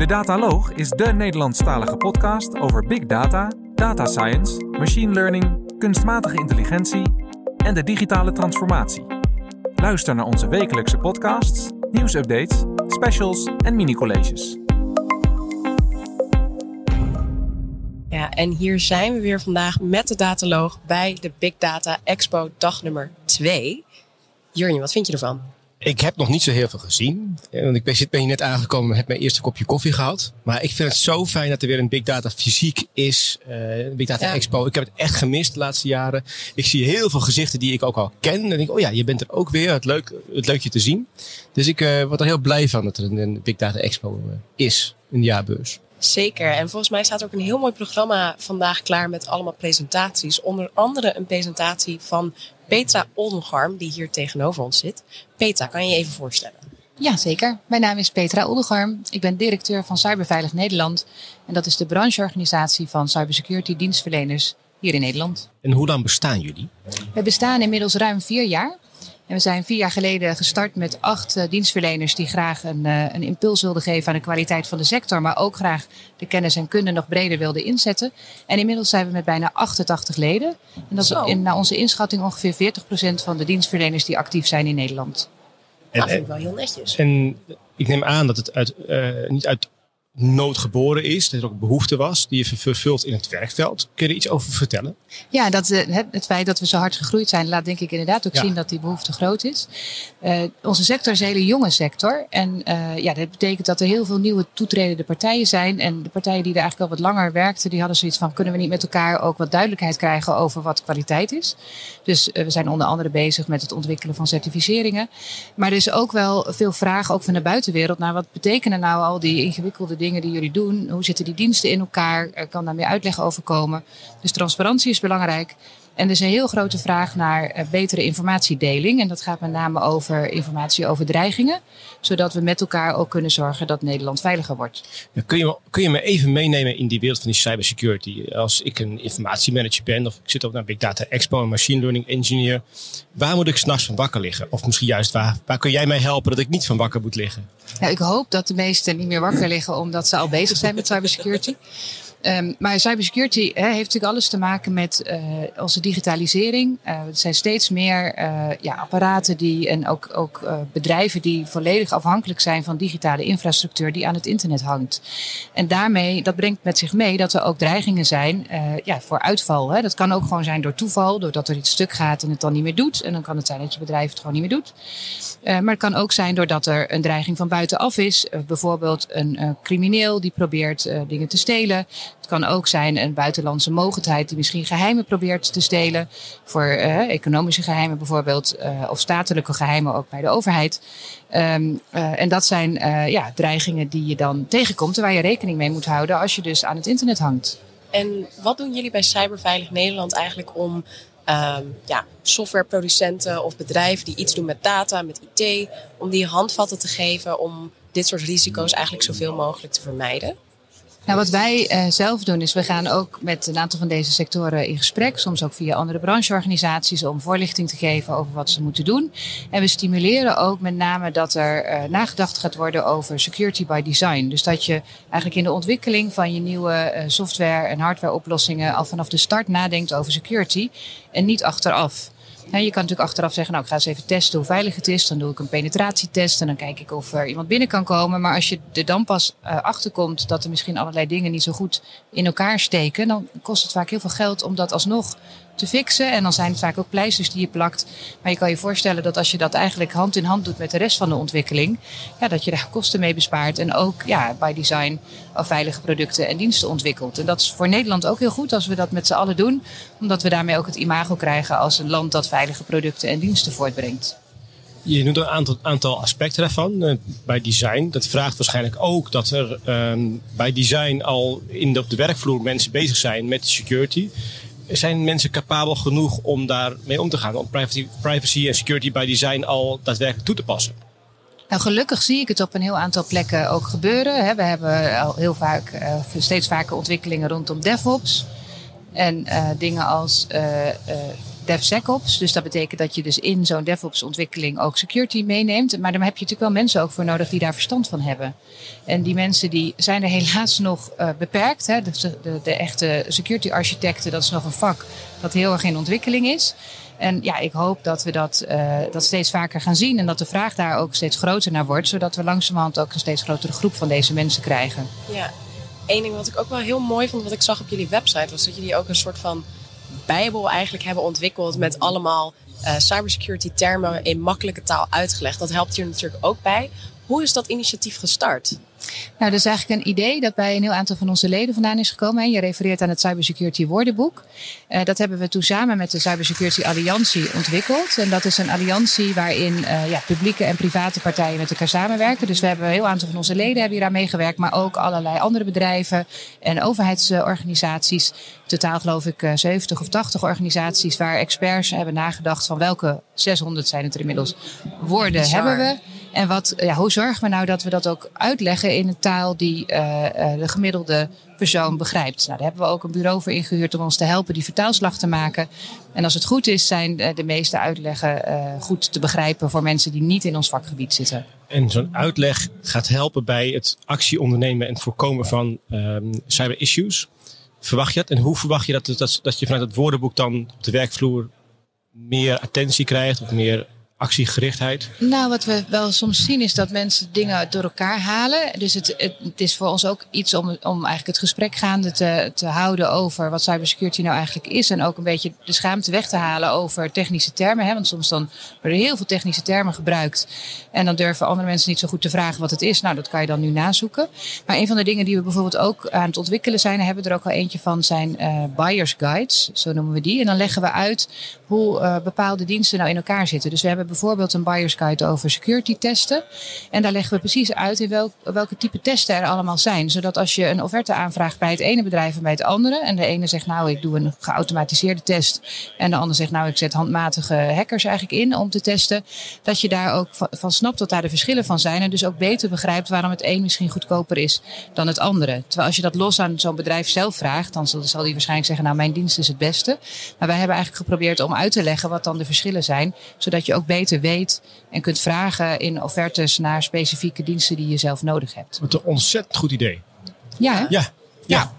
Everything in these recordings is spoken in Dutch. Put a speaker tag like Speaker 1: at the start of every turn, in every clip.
Speaker 1: De Dataloog is de Nederlandstalige podcast over big data, data science, machine learning, kunstmatige intelligentie en de digitale transformatie. Luister naar onze wekelijkse podcasts, nieuwsupdates, specials en mini-colleges.
Speaker 2: Ja, en hier zijn we weer vandaag met de Dataloog bij de Big Data Expo dag nummer 2. Jurjen, wat vind je ervan?
Speaker 3: Ik heb nog niet zo heel veel gezien. Eh, Want ik ben, zit- ben hier net aangekomen, heb mijn eerste kopje koffie gehad. Maar ik vind het zo fijn dat er weer een Big Data fysiek is. een Big Data
Speaker 2: Ja.
Speaker 3: Expo. Ik heb het echt gemist de laatste jaren. Ik zie heel veel gezichten die ik ook al ken. En denk ik, oh ja, je bent er ook weer. Het leuk, het leuk je te zien. Dus ik eh, word er heel blij van dat er een, een Big Data Expo is. Een jaarbeurs.
Speaker 2: Zeker. En volgens mij staat er ook een heel mooi programma vandaag klaar met allemaal presentaties. Onder andere een presentatie van Petra Oldengarm, die hier tegenover ons zit. Petra, kan je je even voorstellen?
Speaker 4: Ja, zeker. Mijn naam is Petra Oldegarm. Ik ben directeur van Cyberveilig Nederland. En dat is de brancheorganisatie van cybersecurity dienstverleners hier in Nederland.
Speaker 3: En hoe lang bestaan jullie?
Speaker 4: We bestaan inmiddels ruim vier jaar. En we zijn vier jaar geleden gestart met acht eh, dienstverleners die graag een, eh, een impuls wilden geven aan de kwaliteit van de sector, maar ook graag de kennis en kunde nog breder wilden inzetten. En inmiddels zijn we met bijna 88 leden. En dat is in, naar onze inschatting ongeveer 40% van de dienstverleners die actief zijn in Nederland.
Speaker 3: En,
Speaker 2: Dat vind ik wel heel netjes.
Speaker 3: En ik neem aan dat het uit, eh, niet uit nood geboren is. Dat er ook behoefte was die je vervult in het werkveld. Kun je er iets over vertellen?
Speaker 4: Ja, dat, eh, het, het feit dat we zo hard gegroeid zijn, laat denk ik inderdaad ook
Speaker 3: Ja.
Speaker 4: zien dat die behoefte groot is. Eh, onze sector is een hele jonge sector. En eh, ja, dat betekent dat er heel veel nieuwe toetredende partijen zijn. En de partijen die er eigenlijk al wat langer werkten, die hadden zoiets van: kunnen we niet met elkaar ook wat duidelijkheid krijgen over wat kwaliteit is? Dus we zijn onder andere bezig met het ontwikkelen van certificeringen. Maar er is ook wel veel vraag, ook van de buitenwereld, naar wat betekenen nou al die ingewikkelde dingen die jullie doen? Hoe zitten die diensten in elkaar? Kan daar meer uitleg over komen. Dus transparantie is belangrijk. En er is een heel grote vraag naar eh, betere informatiedeling. En dat gaat met name over informatie over dreigingen. Zodat we met elkaar ook kunnen zorgen dat Nederland veiliger wordt.
Speaker 3: Ja, kun, je, kun je me even meenemen in die wereld van die cybersecurity? Als ik een informatiemanager ben of ik zit op een Big Data Expo, een machine learning engineer. Waar moet ik s'nachts van wakker liggen? Of misschien juist waar, waar kun jij mij helpen dat ik niet van wakker moet liggen?
Speaker 4: Nou, ik hoop dat de meesten niet meer wakker liggen omdat ze al bezig zijn met cybersecurity. Ehm, maar cybersecurity heeft natuurlijk alles te maken met eh, onze digitalisering. Eh, er zijn steeds meer eh, ja, apparaten die, en ook, ook bedrijven die volledig afhankelijk zijn van digitale infrastructuur die aan het internet hangt. En daarmee, dat brengt met zich mee dat er ook dreigingen zijn ja, voor uitval. Dat kan ook gewoon zijn door toeval, doordat er iets stuk gaat en het dan niet meer doet. En dan kan het zijn dat je bedrijf het gewoon niet meer doet. Maar het kan ook zijn doordat er een dreiging van buitenaf is. Bijvoorbeeld een crimineel die probeert dingen te stelen. Het kan ook zijn een buitenlandse mogendheid die misschien geheimen probeert te stelen. Voor eh, economische geheimen bijvoorbeeld. eh, of statelijke geheimen ook bij de overheid. Ehm, eh, en dat zijn ja, dreigingen die je dan tegenkomt. En waar je rekening mee moet houden als je dus aan het internet hangt.
Speaker 2: En wat doen jullie bij Cyberveilig Nederland eigenlijk om ehm, ja, softwareproducenten of bedrijven die iets doen met data, met IT, om die handvatten te geven om dit soort risico's eigenlijk zoveel mogelijk te vermijden?
Speaker 4: Nou, wat wij eh, zelf doen is, we gaan ook met een aantal van deze sectoren in gesprek, soms ook via andere brancheorganisaties, om voorlichting te geven over wat ze moeten doen. En we stimuleren ook met name dat er eh, nagedacht gaat worden over security by design. Dus dat je eigenlijk in de ontwikkeling van je nieuwe eh, software en hardware oplossingen al vanaf de start nadenkt over security en niet achteraf. Je kan natuurlijk achteraf zeggen, nou ik ga eens even testen hoe veilig het is. Dan doe ik een penetratietest en dan kijk ik of er iemand binnen kan komen. Maar als je er dan pas uh, achter komt dat er misschien allerlei dingen niet zo goed in elkaar steken, dan kost het vaak heel veel geld om dat alsnog te fixen. En dan zijn het vaak ook pleisters die je plakt. Maar je kan je voorstellen dat als je dat eigenlijk hand in hand doet met de rest van de ontwikkeling, ja, dat je daar kosten mee bespaart. En ook ja, by design al veilige producten en diensten ontwikkelt. En dat is voor Nederland ook heel goed als we dat met z'n allen doen. Omdat we daarmee ook het imago krijgen als een land dat veilige producten en diensten voortbrengt.
Speaker 3: Je noemt een aantal, aantal aspecten daarvan. Uh, bij design, dat vraagt waarschijnlijk ook dat er um, bij design al in de, op de werkvloer mensen bezig zijn met security. Zijn mensen capabel genoeg om daarmee om te gaan? Om privacy, privacy en security by design al daadwerkelijk toe te passen?
Speaker 4: Nou, gelukkig zie ik het op een heel aantal plekken ook gebeuren. We hebben al heel vaak, uh, steeds vaker ontwikkelingen rondom DevOps. En uh, dingen als uh, DevSecOps. Dus dat betekent dat je dus in zo'n DevOps ontwikkeling ook security meeneemt. Maar dan heb je natuurlijk wel mensen ook voor nodig die daar verstand van hebben. En die mensen die zijn er helaas nog uh, beperkt. Hè. De, de, de, echte security architecten, dat is nog een vak dat heel erg in ontwikkeling is. En ja, ik hoop dat we dat, uh, dat steeds vaker gaan zien en dat de vraag daar ook steeds groter naar wordt, zodat we langzamerhand ook een steeds grotere groep van deze mensen krijgen.
Speaker 2: Ja, één ding wat ik ook wel heel mooi vond, wat ik zag op jullie website, was dat jullie ook een soort van bijbel eigenlijk hebben ontwikkeld met allemaal uh, cybersecurity termen in makkelijke taal uitgelegd. Dat helpt hier natuurlijk ook bij. Hoe is dat initiatief gestart?
Speaker 4: Nou, dat is eigenlijk een idee dat bij een heel aantal van onze leden vandaan is gekomen. Je refereert aan het Cybersecurity Woordenboek. Uh, dat hebben we toen samen met de Cybersecurity Alliantie ontwikkeld. En dat is een alliantie waarin uh, ja, publieke en private partijen met elkaar samenwerken. Dus we hebben een heel aantal van onze leden hebben hier aan meegewerkt, maar ook allerlei andere bedrijven en overheidsorganisaties. Totaal geloof ik 70 eh, of 80 organisaties waar experts hebben nagedacht van welke 600 zijn het er inmiddels woorden Bizar. hebben we. En wat, ja, hoe zorgen we nou dat we dat ook uitleggen in een taal die uh, uh, de gemiddelde persoon begrijpt? Nou, daar hebben we ook een bureau voor ingehuurd om ons te helpen die vertaalslag te maken. En als het goed is, zijn de meeste uitleggen goed te begrijpen voor mensen die niet in ons vakgebied zitten.
Speaker 3: En zo'n uitleg gaat helpen bij het actie ondernemen en het voorkomen van um, cyber issues. Verwacht je dat? En hoe verwacht je dat, dat, dat je vanuit het woordenboek dan op de werkvloer meer attentie krijgt of meer actiegerichtheid?
Speaker 4: Nou, wat we wel soms zien is dat mensen dingen door elkaar halen. Dus het, het, is voor ons ook iets om, om eigenlijk het gesprek gaande te, te houden over wat cybersecurity nou eigenlijk is. En ook een beetje de schaamte weg te halen over technische termen. Hè? Want soms dan worden heel veel technische termen gebruikt. En dan durven andere mensen niet zo goed te vragen wat het is. Nou, dat kan je dan nu nazoeken. Maar een van de dingen die we bijvoorbeeld ook aan het ontwikkelen zijn, hebben we er ook al eentje van, zijn uh, buyers guides. Zo noemen we die. En dan leggen we uit hoe uh, bepaalde diensten nou in elkaar zitten. Dus we hebben bijvoorbeeld een buyer's guide over security testen. En daar leggen we precies uit in welk, welke type testen er allemaal zijn. Zodat als je een offerte aanvraagt bij het ene bedrijf en bij het andere. En de ene zegt nou ik doe een geautomatiseerde test. En de ander zegt nou ik zet handmatige hackers eigenlijk in om te testen. Dat je daar ook van, snapt wat daar de verschillen van zijn. En dus ook beter begrijpt waarom het een misschien goedkoper is dan het andere. Terwijl als je dat los aan zo'n bedrijf zelf vraagt. Dan zal, zal die waarschijnlijk zeggen nou mijn dienst is het beste. Maar wij hebben eigenlijk geprobeerd om uit te leggen wat dan de verschillen zijn. Zodat je ook beter weet en kunt vragen in offertes naar specifieke diensten die je zelf nodig hebt.
Speaker 3: Wat een ontzettend goed idee.
Speaker 4: Ja, hè?
Speaker 3: Ja. ja.
Speaker 2: ja.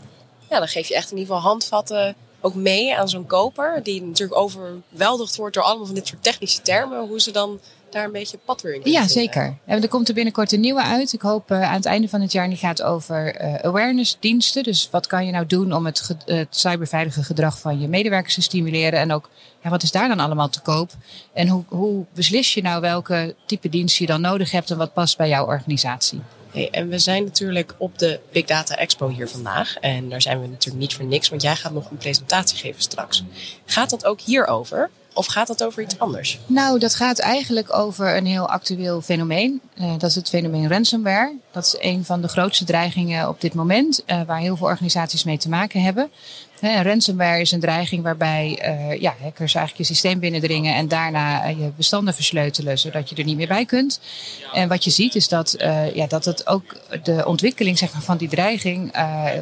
Speaker 2: Ja, dan geef je echt in ieder geval handvatten ook mee aan zo'n koper. Die natuurlijk overweldigd wordt door allemaal van dit soort technische termen. Hoe ze dan daar een beetje weer in
Speaker 4: Ja, zeker. En er komt er binnenkort een nieuwe uit. Ik hoop uh, aan het einde van het jaar. Die gaat over uh, awareness diensten. Dus wat kan je nou doen om het, het cyberveilige gedrag van je medewerkers te stimuleren. En ook, ja, wat is daar dan allemaal te koop? En hoe, hoe beslis je nou welke type dienst je dan nodig hebt en wat past bij jouw organisatie?
Speaker 2: Hey, en we zijn natuurlijk op de Big Data Expo hier vandaag. En daar zijn we natuurlijk niet voor niks, want jij gaat nog een presentatie geven straks. Gaat dat ook hierover? Of gaat dat over iets anders?
Speaker 4: Nou, dat gaat eigenlijk over een heel actueel fenomeen. Uh, dat is het fenomeen ransomware. Dat is een van de grootste dreigingen op dit moment, uh, waar heel veel organisaties mee te maken hebben. Ransomware is een dreiging waarbij uh, ja, hackers eigenlijk je systeem binnendringen en daarna uh, je bestanden versleutelen, zodat je er niet meer bij kunt. En wat je ziet is dat, uh, ja, dat het ook de ontwikkeling zeg maar, van die dreiging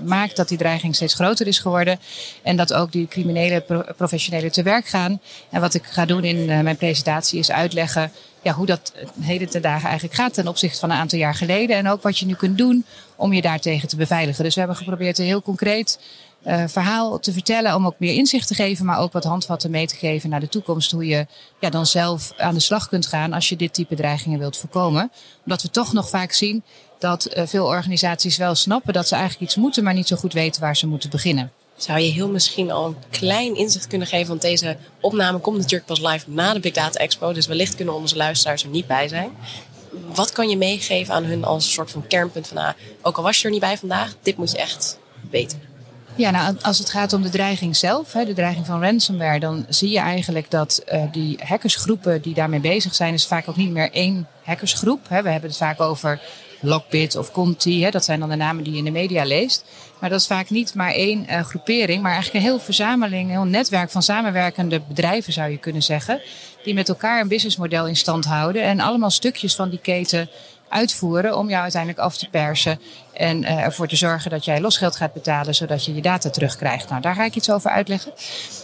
Speaker 4: maakt dat die dreiging steeds groter is geworden. En dat ook die criminele pro professionelen te werk gaan. En wat ik ga doen in mijn presentatie is uitleggen ja, hoe dat heden ten dagen eigenlijk gaat ten opzichte van een aantal jaar geleden. En ook wat je nu kunt doen om je daartegen te beveiligen. Dus we hebben geprobeerd heel concreet uh, verhaal te vertellen. Om ook meer inzicht te geven, maar ook wat handvatten mee te geven naar de toekomst. Hoe je ja, dan zelf aan de slag kunt gaan als je dit type dreigingen wilt voorkomen. Omdat we toch nog vaak zien dat uh, veel organisaties wel snappen dat ze eigenlijk iets moeten, maar niet zo goed weten waar ze moeten beginnen.
Speaker 2: Zou je heel misschien al een klein inzicht kunnen geven? Want deze opname komt natuurlijk pas live na de Big Data Expo. Dus wellicht kunnen onze luisteraars er niet bij zijn. Wat kan je meegeven aan hun als een soort van kernpunt van... Ah, ook al was je er niet bij vandaag, dit moet je echt weten.
Speaker 4: Ja, nou, als het gaat om de dreiging zelf, de dreiging van ransomware, dan zie je eigenlijk dat uh, die hackersgroepen die daarmee bezig zijn, is vaak ook niet meer één hackersgroep. We hebben het vaak over Lockbit of Conti, dat zijn dan de namen die je in de media leest. Maar dat is vaak niet maar één uh, groepering, maar eigenlijk een heel verzameling, een heel netwerk van samenwerkende bedrijven zou je kunnen zeggen. Die met elkaar een businessmodel in stand houden en allemaal stukjes van die keten uitvoeren om jou uiteindelijk af te persen En uh, ervoor te zorgen dat jij losgeld gaat betalen, zodat je je data terugkrijgt. Nou, daar ga ik iets over uitleggen.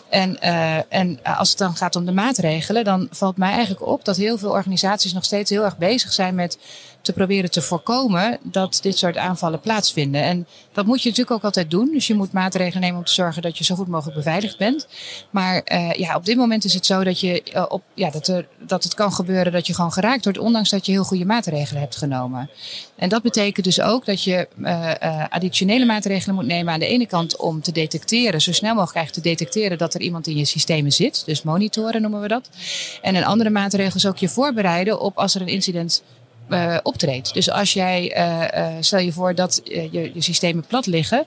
Speaker 4: En, uh, en als het dan gaat om de maatregelen, dan valt mij eigenlijk op dat heel veel organisaties nog steeds heel erg bezig zijn met te proberen te voorkomen dat dit soort aanvallen plaatsvinden. En dat moet je natuurlijk ook altijd doen. Dus je moet maatregelen nemen om te zorgen dat je zo goed mogelijk beveiligd bent. Maar uh, ja, op dit moment is het zo dat, je, uh, op, ja, dat, er, dat het kan gebeuren dat je gewoon geraakt wordt, ondanks dat je heel goede maatregelen hebt genomen. En dat betekent dus ook dat je uh, additionele maatregelen moet nemen aan de ene kant om te detecteren, zo snel mogelijk te detecteren dat er iemand in je systemen zit. Dus monitoren noemen we dat. En een andere maatregel is ook je voorbereiden op als er een incident uh, optreedt. Dus als jij, uh, stel je voor dat je, je systemen plat liggen,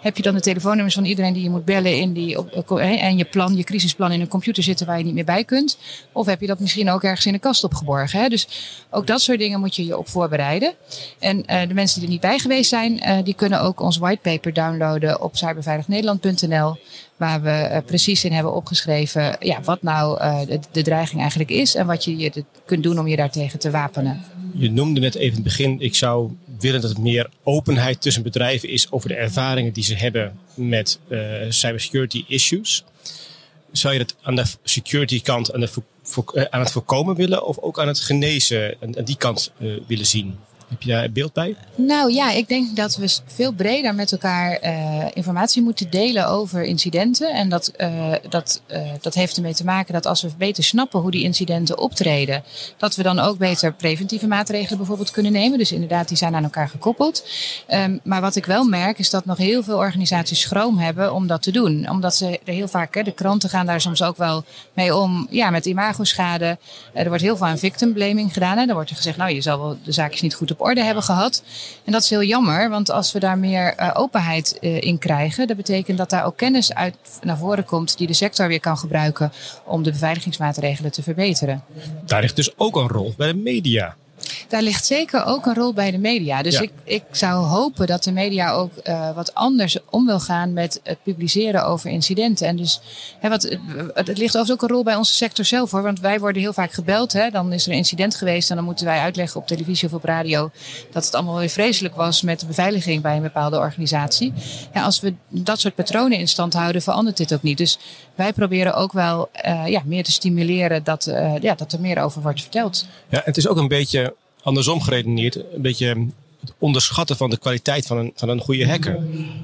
Speaker 4: heb je dan de telefoonnummers van iedereen die je moet bellen in die, op, en je plan, je crisisplan in een computer zitten waar je niet meer bij kunt? Of heb je dat misschien ook ergens in een kast opgeborgen? Hè? Dus ook dat soort dingen moet je je op voorbereiden. En de mensen die er niet bij geweest zijn, die kunnen ook ons whitepaper downloaden op cyberveilignederland.nl waar we uh, precies in hebben opgeschreven ja, wat nou uh, de, de, dreiging eigenlijk is en wat je, je kunt doen om je daartegen te wapenen.
Speaker 3: Je noemde net even in het begin, ik zou willen dat het meer openheid tussen bedrijven is over de ervaringen die ze hebben met uh, cybersecurity issues. Zou je dat aan de security kant aan, de, aan het voorkomen willen of ook aan het genezen, aan die kant willen zien? Heb je daar beeld bij?
Speaker 4: Nou ja, ik denk dat we veel breder met elkaar uh, informatie moeten delen over incidenten. En dat, uh, dat, uh, dat heeft ermee te maken dat als we beter snappen hoe die incidenten optreden, dat we dan ook beter preventieve maatregelen bijvoorbeeld kunnen nemen. Dus inderdaad, die zijn aan elkaar gekoppeld. Um, maar wat ik wel merk is dat nog heel veel organisaties schroom hebben om dat te doen. Omdat ze er heel vaak, hè, de kranten gaan daar soms ook wel mee om, ja, met imagoschade. er wordt heel veel aan victim blaming gedaan. Hè. Er wordt er gezegd, nou, je zal wel de zaakjes niet goed op orde hebben gehad. En dat is heel jammer, want als we daar meer uh, openheid uh, in krijgen, dat betekent dat daar ook kennis uit naar voren komt die de sector weer kan gebruiken om de beveiligingsmaatregelen te verbeteren.
Speaker 3: Daar ligt dus ook een rol bij de media.
Speaker 4: Daar ligt zeker ook een rol bij de media. Dus ja. ik, ik zou hopen dat de media ook uh, wat anders om wil gaan met het publiceren over incidenten. En dus hè, wat, het, het ligt overigens ook een rol bij onze sector zelf hoor. Want wij worden heel vaak gebeld. Hè, dan is er een incident geweest en dan moeten wij uitleggen op televisie of op radio dat het allemaal weer vreselijk was met de beveiliging bij een bepaalde organisatie. Ja, als we dat soort patronen in stand houden, verandert dit ook niet. Dus wij proberen ook wel uh, ja, meer te stimuleren dat, uh, ja, dat er meer over wordt verteld.
Speaker 3: Ja, het is ook een beetje andersom geredeneerd, een beetje het onderschatten van de kwaliteit van een, van een goede hacker.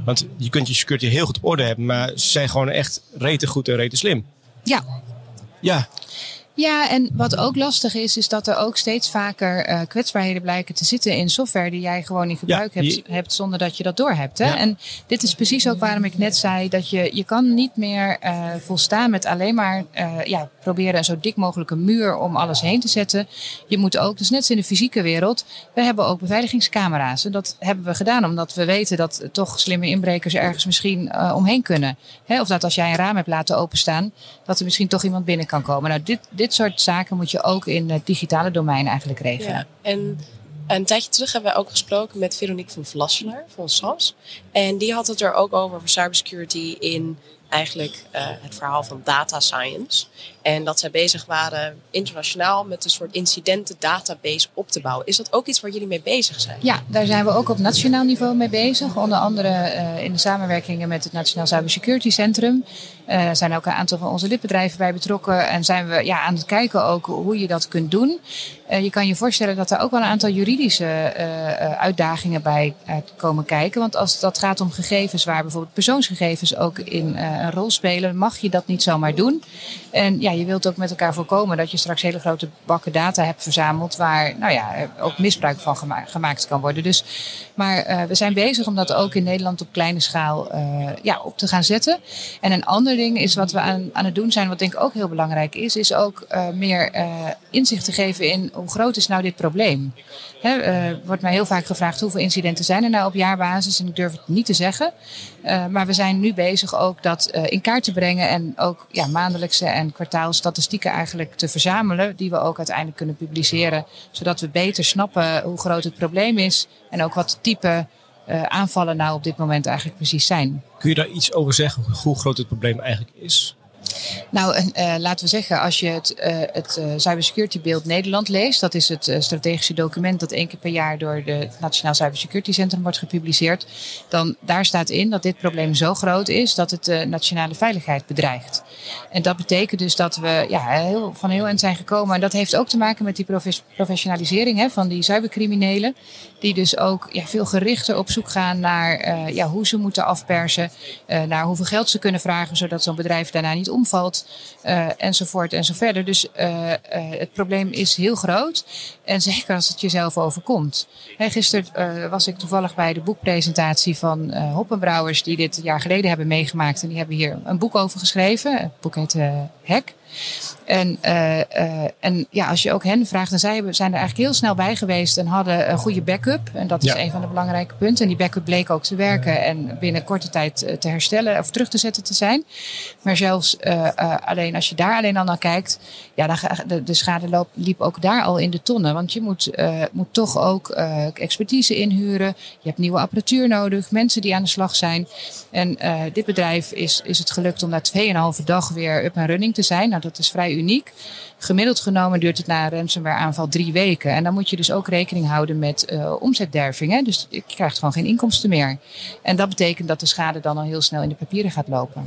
Speaker 3: Want je kunt je security heel goed op orde hebben, maar ze zijn gewoon echt rete goed en rete slim.
Speaker 4: Ja.
Speaker 3: Ja.
Speaker 4: Ja, en wat ook lastig is, is dat er ook steeds vaker uh, kwetsbaarheden blijken te zitten in software die jij gewoon in gebruik ja, hebt, hebt, zonder dat je dat doorhebt. Hè? Ja. En dit is precies ook waarom ik net zei dat je, je kan niet meer uh, volstaan met alleen maar uh, ja, proberen een zo dik mogelijke muur om alles heen te zetten. Je moet ook, dus net als in de fysieke wereld, we hebben ook beveiligingscamera's. En dat hebben we gedaan omdat we weten dat toch slimme inbrekers ergens misschien omheen kunnen. Hè? Of dat als jij een raam hebt laten openstaan, dat er misschien toch iemand binnen kan komen. Nou, dit, dit soort zaken moet je ook in het digitale domein eigenlijk regelen.
Speaker 2: Ja, en een tijdje terug hebben we ook gesproken met Veronique van Vlassenaar van SAS. En die had het er ook over, over cybersecurity in eigenlijk uh, het verhaal van data science. En dat zij bezig waren internationaal met een soort incidenten database op te bouwen. Is dat ook iets waar jullie mee bezig zijn?
Speaker 4: Ja, daar zijn we ook op nationaal niveau mee bezig. Onder andere uh, in de samenwerkingen met het Nationaal Cybersecurity Centrum. Er uh, zijn ook een aantal van onze lidbedrijven bij betrokken. En zijn we ja, aan het kijken ook hoe je dat kunt doen. Uh, je kan je voorstellen dat er ook wel een aantal juridische uitdagingen bij komen kijken. Want als dat gaat om gegevens waar bijvoorbeeld persoonsgegevens ook in een rol spelen, mag je dat niet zomaar doen. En ja, je wilt ook met elkaar voorkomen dat je straks hele grote bakken data hebt verzameld waar nou ja, ook misbruik van gema gemaakt kan worden. Dus, maar we zijn bezig om dat ook in Nederland op kleine schaal ja, op te gaan zetten. En een ander ding is wat we aan, aan het doen zijn, wat denk ik ook heel belangrijk is, is ook meer inzicht te geven in hoe groot is nou dit probleem? Uh, wordt mij heel vaak gevraagd hoeveel incidenten zijn er nou op jaarbasis en ik durf het niet te zeggen. Uh, maar we zijn nu bezig ook dat uh, in kaart te brengen en ook ja, maandelijkse en kwartaalstatistieken eigenlijk te verzamelen, die we ook uiteindelijk kunnen publiceren, zodat we beter snappen hoe groot het probleem is en ook wat type aanvallen nou op dit moment eigenlijk precies zijn.
Speaker 3: Kun je daar iets over zeggen hoe groot het probleem eigenlijk is?
Speaker 4: Nou, en, laten we zeggen, als je het, het Cybersecurity Beeld Nederland leest, dat is het strategische document dat één keer per jaar door het Nationaal Cybersecurity Centrum wordt gepubliceerd, dan daar staat in dat dit probleem zo groot is dat het de nationale veiligheid bedreigt. En dat betekent dus dat we ja, heel, van heel eind zijn gekomen. En dat heeft ook te maken met die professionalisering hè, van die cybercriminelen. Die dus ook ja, veel gerichter op zoek gaan naar uh, ja, hoe ze moeten afpersen. Uh, naar hoeveel geld ze kunnen vragen, zodat zo'n bedrijf daarna niet omvalt. Uh, enzovoort en zo verder. Dus het probleem is heel groot. En zeker als het jezelf overkomt. Hey, gisteren was ik toevallig bij de boekpresentatie van Hoppenbrouwers. Die dit een jaar geleden hebben meegemaakt. En die hebben hier een boek over geschreven. Het boek heet Hek. En, uh, uh, en ja, als je ook hen vraagt, dan zij zijn er eigenlijk heel snel bij geweest en hadden een goede backup. En dat is een van de belangrijke punten. En die backup bleek ook te werken en binnen korte tijd eh, te herstellen of terug te zetten te zijn. Maar zelfs uh, alleen als je daar alleen al naar kijkt, ja, dan de, de schade loop, liep ook daar al in de tonnen. Want je moet, moet toch ook expertise inhuren. Je hebt nieuwe apparatuur nodig, mensen die aan de slag zijn. En dit bedrijf is, is het gelukt om na 2,5 dag weer up en running te zijn. Nou, dat is vrij uniek. Gemiddeld genomen duurt het na een ransomware aanval drie weken. En dan moet je dus ook rekening houden met uh, omzetderving. Hè? Dus je krijgt gewoon geen inkomsten meer. En dat betekent dat de schade dan al heel snel in de papieren gaat lopen.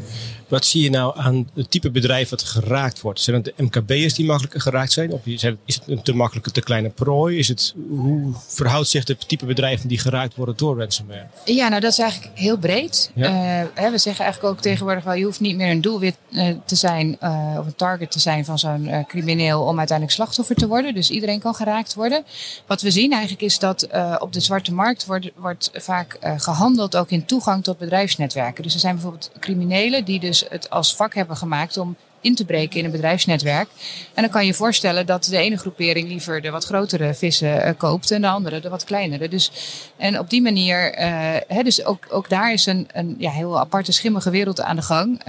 Speaker 3: Wat zie je nou aan het type bedrijf dat geraakt wordt? Zijn het de MKB'ers die makkelijker geraakt zijn? Of is het een te makkelijke, te kleine prooi? Is het, hoe verhoudt zich het type bedrijven die geraakt worden door ransomware?
Speaker 4: Ja, nou dat is eigenlijk heel breed. Ja. Uh, we zeggen eigenlijk ook tegenwoordig wel, je hoeft niet meer een doelwit uh, te zijn of een target te zijn van zo'n crimineel om uiteindelijk slachtoffer te worden. Dus iedereen kan geraakt worden. Wat we zien eigenlijk is dat uh, op de zwarte markt wordt, wordt vaak uh, gehandeld ook in toegang tot bedrijfsnetwerken. Dus er zijn bijvoorbeeld criminelen die dus het als vak hebben gemaakt om in te breken in een bedrijfsnetwerk. En dan kan je voorstellen dat de ene groepering liever de wat grotere vissen uh, koopt en de andere de wat kleinere. Dus, en op die manier, dus ook, ook daar is een, een ja, heel aparte schimmige wereld aan de gang.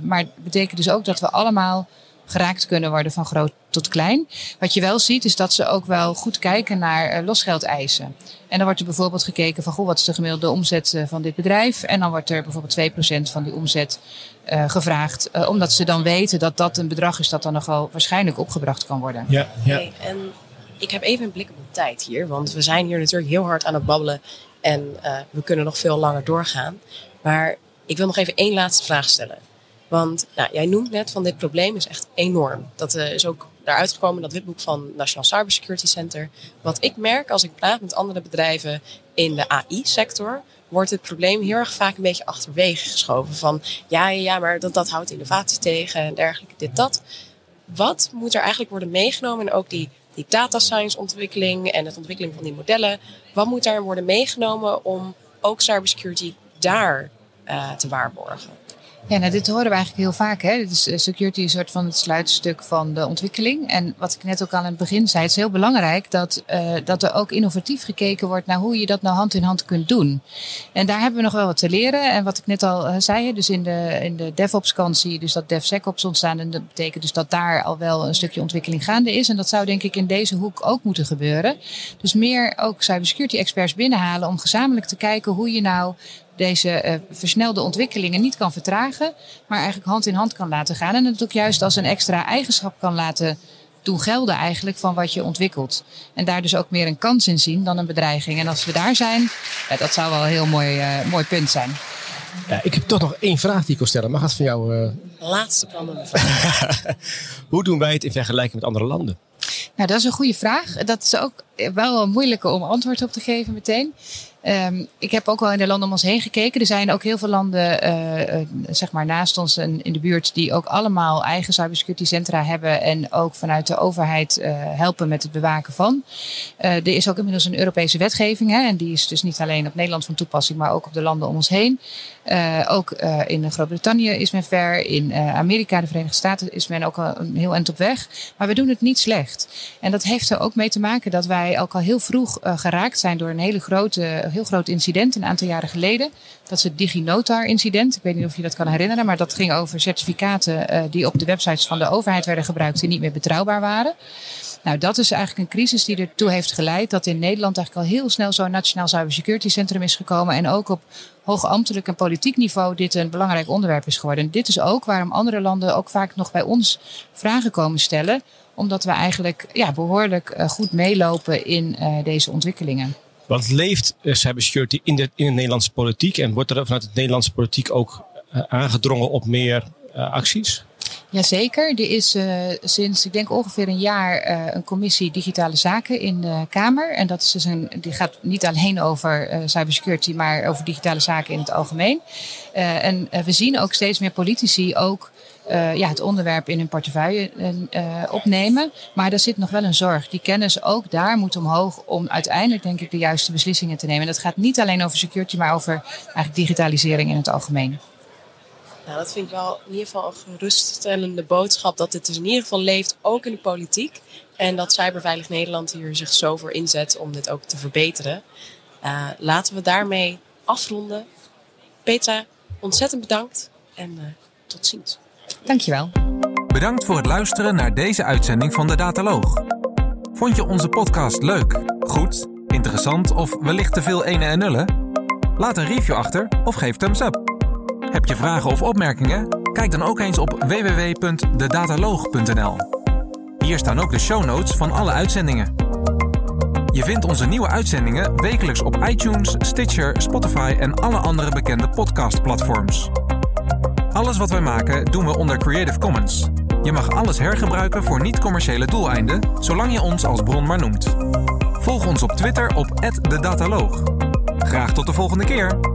Speaker 4: Maar het betekent dus ook dat we allemaal geraakt kunnen worden van groot tot klein. Wat je wel ziet is dat ze ook wel goed kijken naar uh, losgeldeisen. En dan wordt er bijvoorbeeld gekeken van goh, wat is de gemiddelde omzet uh, van dit bedrijf. En dan wordt er bijvoorbeeld 2% van die omzet uh, gevraagd. omdat ze dan weten dat dat een bedrag is dat dan nogal waarschijnlijk opgebracht kan worden.
Speaker 2: Ja, ja. Okay, en ik heb even een blik op de tijd hier. Want we zijn hier natuurlijk heel hard aan het babbelen. En we kunnen nog veel langer doorgaan. Maar ik wil nog even één laatste vraag stellen. Want nou, jij noemt net van dit probleem is echt enorm. Dat uh, is ook daaruit gekomen dat witboek van National Cybersecurity Center. Wat ik merk als ik praat met andere bedrijven in de AI-sector, wordt het probleem heel erg vaak een beetje achterwege geschoven. Van ja, ja, ja maar dat, dat houdt innovatie tegen en dergelijke, dit, dat. Wat moet er eigenlijk worden meegenomen en ook die, die data science ontwikkeling en het ontwikkeling van die modellen. Wat moet daar worden meegenomen om ook cybersecurity daar uh, te waarborgen?
Speaker 4: Ja, nou, dit horen we eigenlijk heel vaak. Hè? Is, uh, security een soort van het sluitstuk van de ontwikkeling. En wat ik net ook al aan het begin zei, het is heel belangrijk dat, uh, dat er ook innovatief gekeken wordt naar hoe je dat nou hand in hand kunt doen. En daar hebben we nog wel wat te leren. En wat ik net al uh, zei, dus in de, in de DevOps kant zie je dus dat DevSecOps ontstaan. En dat betekent dus dat daar al wel een stukje ontwikkeling gaande is. En dat zou denk ik in deze hoek ook moeten gebeuren. Dus meer ook cybersecurity experts binnenhalen om gezamenlijk te kijken hoe je nou deze uh, versnelde ontwikkelingen niet kan vertragen, maar eigenlijk hand in hand kan laten gaan. En het ook juist als een extra eigenschap kan laten doen gelden eigenlijk van wat je ontwikkelt. En daar dus ook meer een kans in zien dan een bedreiging. En als we daar zijn, ja, dat zou wel een heel mooi, uh, mooi punt zijn.
Speaker 3: Ja, ik heb toch nog één vraag die ik wil stellen. Mag dat van jou? Uh...
Speaker 2: Laatste brandende vraag.
Speaker 3: Hoe doen wij het in vergelijking met andere landen?
Speaker 4: Nou, dat is een goede vraag. Dat is ook wel moeilijk om antwoord op te geven meteen. Um, ik heb ook wel in de landen om ons heen gekeken. Er zijn ook heel veel landen uh, uh, zeg maar naast ons in, in de buurt die ook allemaal eigen cybersecurity centra hebben en ook vanuit de overheid uh, helpen met het bewaken van. er is ook inmiddels een Europese wetgeving hè, en die is dus niet alleen op Nederland van toepassing, maar ook op de landen om ons heen. Ook in Groot-Brittannië is men ver, in Amerika, de Verenigde Staten is men ook al een heel eind op weg. Maar we doen het niet slecht. En dat heeft er ook mee te maken dat wij ook al heel vroeg geraakt zijn door een hele grote heel groot incident een aantal jaren geleden. Dat is het DigiNotar-incident. Ik weet niet of je dat kan herinneren, maar dat ging over certificaten die op de websites van de overheid werden gebruikt die niet meer betrouwbaar waren. Nou, dat is eigenlijk een crisis die ertoe heeft geleid dat in Nederland eigenlijk al heel snel zo'n nationaal cybersecurity centrum is gekomen. En ook op hoogambtelijk en politiek niveau dit een belangrijk onderwerp is geworden. En dit is ook waarom andere landen ook vaak nog bij ons vragen komen stellen. Omdat we eigenlijk ja, behoorlijk eh, goed meelopen in uh, deze ontwikkelingen.
Speaker 3: Want leeft uh, cybersecurity in de, in de Nederlandse politiek? En wordt er vanuit de Nederlandse politiek ook aangedrongen op meer acties?
Speaker 4: Jazeker. Er is uh, sinds, ik denk ongeveer een jaar, uh, een commissie digitale zaken in de Kamer. En dat is dus een, die gaat niet alleen over uh, cybersecurity, maar over digitale zaken in het algemeen. en we zien ook steeds meer politici ook ja, het onderwerp in hun portefeuille opnemen. Maar daar zit nog wel een zorg. Die kennis ook daar moet omhoog om uiteindelijk, denk ik, de juiste beslissingen te nemen. En dat gaat niet alleen over security, maar over eigenlijk digitalisering in het algemeen.
Speaker 2: Nou, dat vind ik wel in ieder geval een geruststellende boodschap. Dat dit dus in ieder geval leeft, ook in de politiek. En dat Cyberveilig Nederland hier zich zo voor inzet om dit ook te verbeteren. Uh, laten we daarmee afronden. Petra, ontzettend bedankt en uh, tot ziens.
Speaker 4: Dankjewel.
Speaker 1: Bedankt voor het luisteren naar deze uitzending van de Dataloog. Vond je onze podcast leuk, goed, interessant of wellicht te veel ene en nullen? Laat een review achter of geef thumbs up. Heb je vragen of opmerkingen? Kijk dan ook eens op www.dedataloog.nl. Hier staan ook de show notes van alle uitzendingen. Je vindt onze nieuwe uitzendingen wekelijks op iTunes, Stitcher, Spotify en alle andere bekende podcastplatforms. Alles wat wij maken doen we onder Creative Commons. Je mag alles hergebruiken voor niet-commerciële doeleinden, zolang je ons als bron maar noemt. Volg ons op Twitter op @dedataloog. Graag tot de volgende keer.